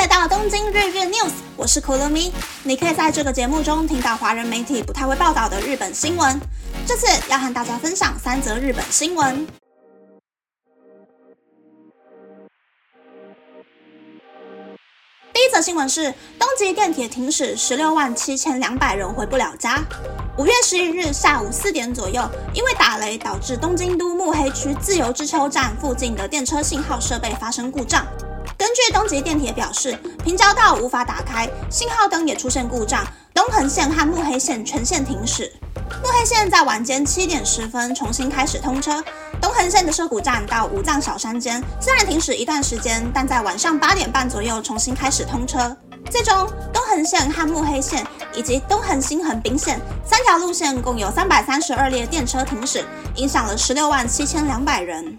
来到东京日日 news，我是 Kurumi。你可以在这个节目中听到华人媒体不太会报道的日本新闻。这次要和大家分享三则日本新闻。第一则新闻是东极电铁停驶，十六万七千两百人回不了家。五月十一日下午四点左右，因为打雷导致东京都目黑区自由之丘站附近的电车信号设备发生故障。根据东极电铁表示，平交道无法打开，信号灯也出现故障，东横线和目黑线全线停驶。目黑线在晚间七点十分重新开始通车，东横线的涩谷站到五藏小山间虽然停驶一段时间，但在晚上八点半左右重新开始通车。最终，东横线和目黑线以及东横新横滨线三条路线共有三百三十二列电车停驶，影响了十六万七千两百人。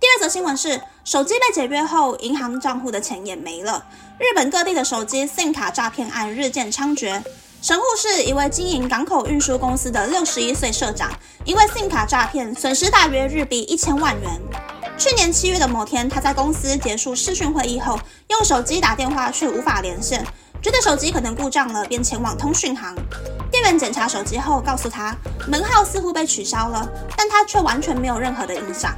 第二则新闻是，手机被解约后，银行账户的钱也没了。日本各地的手机 SIM 卡诈骗案日渐猖獗。神户市一位经营港口运输公司的六十一岁社长，因为 SIM 卡诈骗，损失大约日币一千万元。去年七月的某天，他在公司结束视讯会议后，用手机打电话却无法连线，觉得手机可能故障了，便前往通讯行。店员检查手机后，告诉他门号似乎被取消了，但他却完全没有任何的印象。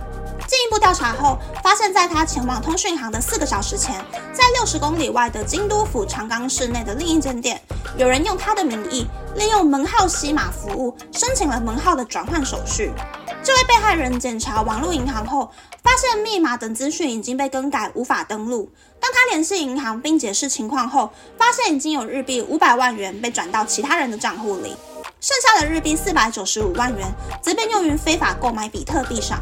进一步调查后，发现在他前往通讯行的四个小时前，在六十公里外的京都府长冈市内的另一间店，有人用他的名义利用门号吸码服务申请了门号的转换手续。这位被害人检查网络银行后，发现密码等资讯已经被更改，无法登录。当他联系银行并解释情况后，发现已经有日币五百万元被转到其他人的账户里，剩下的日币四百九十五万元则被用于非法购买比特币上。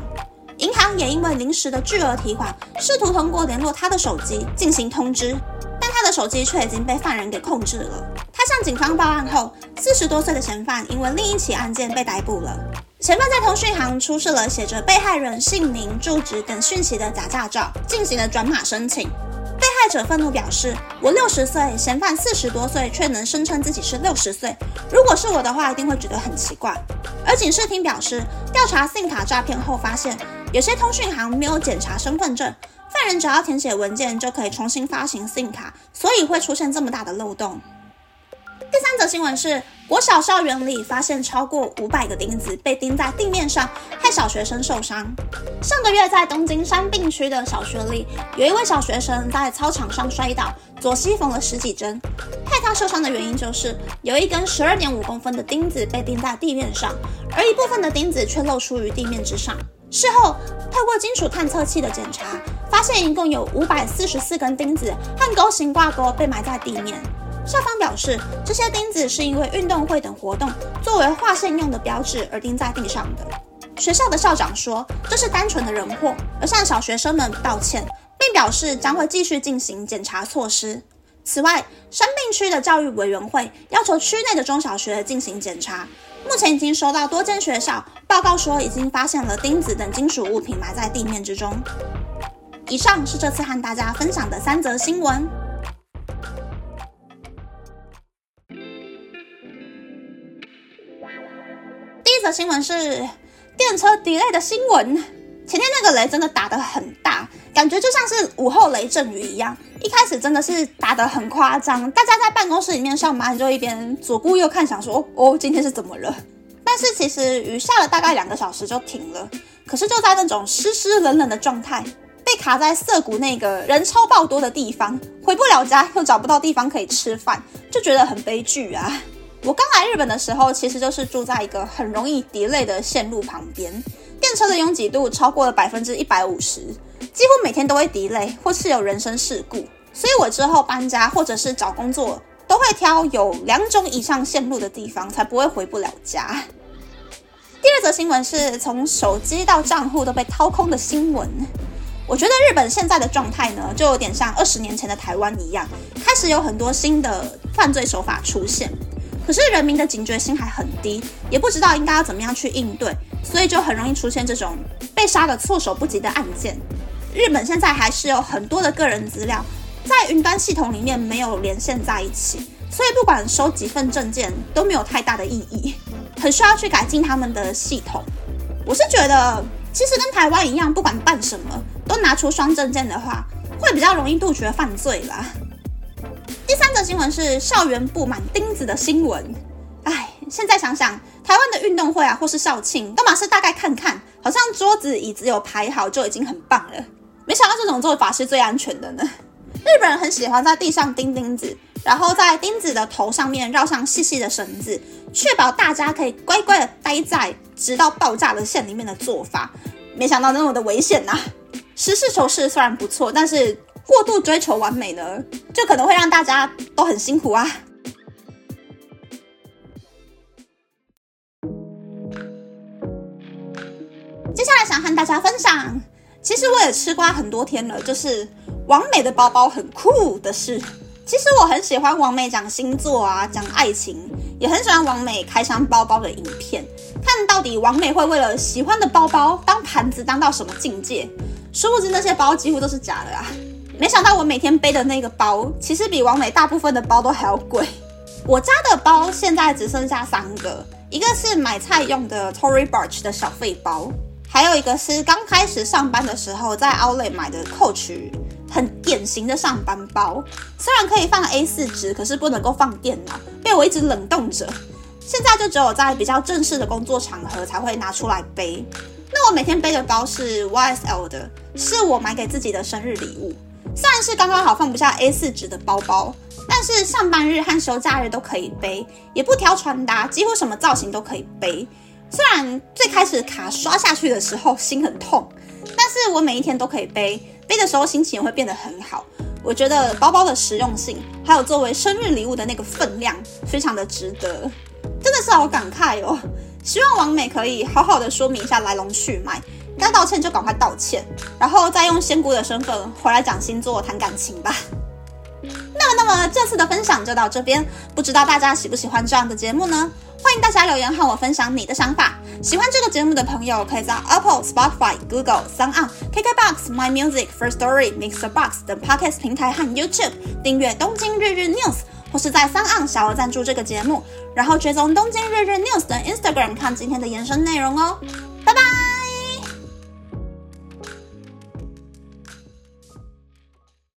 也因为临时的巨额提款，试图通过联络他的手机进行通知，但他的手机却已经被犯人给控制了。他向警方报案后，四十多岁的嫌犯因为另一起案件被逮捕了。嫌犯在通讯行出示了写着被害人姓名、住址等讯息的假驾照，进行了转码申请。被害者愤怒表示：“我六十岁，嫌犯四十多岁，却能声称自己是六十岁。如果是我的话，一定会觉得很奇怪。”而警视厅表示，调查信卡诈骗后发现，有些通讯行没有检查身份证，犯人只要填写文件就可以重新发行 SIM 卡，所以会出现这么大的漏洞。第三则新闻是，国小校园里发现超过五百个钉子被钉在地面上，害小学生受伤。上个月在东京山并区的小学里，有一位小学生在操场上摔倒，左膝缝了十几针。害他受伤的原因就是有一根十二点五公分的钉子被钉在地面上，而一部分的钉子却露出于地面之上。事后透过金属探测器的检查，发现一共有五百四十四根钉子和钩形挂钩被埋在地面。校方表示，这些钉子是因为运动会等活动作为划线用的标志而钉在地上的。学校的校长说，这是单纯的人祸，而向小学生们道歉，并表示将会继续进行检查措施。此外，生病区的教育委员会要求区内的中小学进行检查，目前已经收到多间学校报告说已经发现了钉子等金属物品埋在地面之中。以上是这次和大家分享的三则新闻。第一则新闻是电车 delay 的新闻。前天那个雷真的打得很大，感觉就像是午后雷阵雨一样。一开始真的是打得很夸张，大家在办公室里面上班就一边左顾右看，想说哦，今天是怎么了？但是其实雨下了大概两个小时就停了。可是就在那种湿湿冷冷的状态，被卡在涩谷那个人超爆多的地方，回不了家，又找不到地方可以吃饭，就觉得很悲剧啊。我刚来日本的时候，其实就是住在一个很容易叠累的线路旁边，电车的拥挤度超过了百分之一百五十，几乎每天都会 delay 或是有人身事故，所以我之后搬家或者是找工作，都会挑有两种以上线路的地方，才不会回不了家。第二则新闻是从手机到账户都被掏空的新闻，我觉得日本现在的状态呢，就有点像二十年前的台湾一样，开始有很多新的犯罪手法出现。可是人民的警觉性还很低，也不知道应该要怎么样去应对，所以就很容易出现这种被杀的措手不及的案件。日本现在还是有很多的个人资料在云端系统里面没有连线在一起，所以不管收几份证件都没有太大的意义，很需要去改进他们的系统。我是觉得，其实跟台湾一样，不管办什么都拿出双证件的话，会比较容易杜绝犯罪啦。第三则新闻是校园布满钉子的新闻。哎，现在想想，台湾的运动会啊，或是校庆，都嘛是大概看看，好像桌子椅子有排好就已经很棒了。没想到这种做法是最安全的呢。日本人很喜欢在地上钉钉子，然后在钉子的头上面绕上细细的绳子，确保大家可以乖乖的待在直到爆炸的线里面的做法。没想到那么的危险呐！实事求是虽然不错，但是过度追求完美呢，就可能会让大家都很辛苦啊。接下来想和大家分享，其实我也吃瓜很多天了，就是王美的包包很酷的事。其实我很喜欢王美讲星座啊，讲爱情，也很喜欢王美开箱包包的影片，看到底王美会为了喜欢的包包当盘子当到什么境界。殊不知那些包几乎都是假的啊！没想到我每天背的那个包，其实比王美大部分的包都还要贵。我家的包现在只剩下三个，一个是买菜用的 Tory Burch 的小费包。还有一个是刚开始上班的时候在 Outlet 买的 Coach，很典型的上班包，虽然可以放 A4 纸，可是不能够放电脑，被我一直冷冻着。现在就只有在比较正式的工作场合才会拿出来背。那我每天背的包是 YSL 的，是我买给自己的生日礼物。虽然是刚刚好放不下 A4 纸的包包，但是上班日和休假日都可以背，也不挑穿搭，几乎什么造型都可以背。虽然最开始卡刷下去的时候心很痛，但是我每一天都可以背，背的时候心情也会变得很好。我觉得包包的实用性，还有作为生日礼物的那个分量，非常的值得，真的是好感慨哦。希望王美可以好好的说明一下来龙去脉，该道歉就赶快道歉，然后再用仙姑的身份回来讲星座谈感情吧。那么，这次的分享就到这边，不知道大家喜不喜欢这样的节目呢？欢迎大家留言和我分享你的想法。喜欢这个节目的朋友，可以在 Apple、Spotify、Google、s o n g KKBox、My Music、First Story、Mixer Box 等 Podcast 平台和 YouTube 订阅《东京日日 News》，或是在 s o n g 小额赞助这个节目，然后追踪《东京日日 News》的 Instagram 看今天的延伸内容哦。拜拜。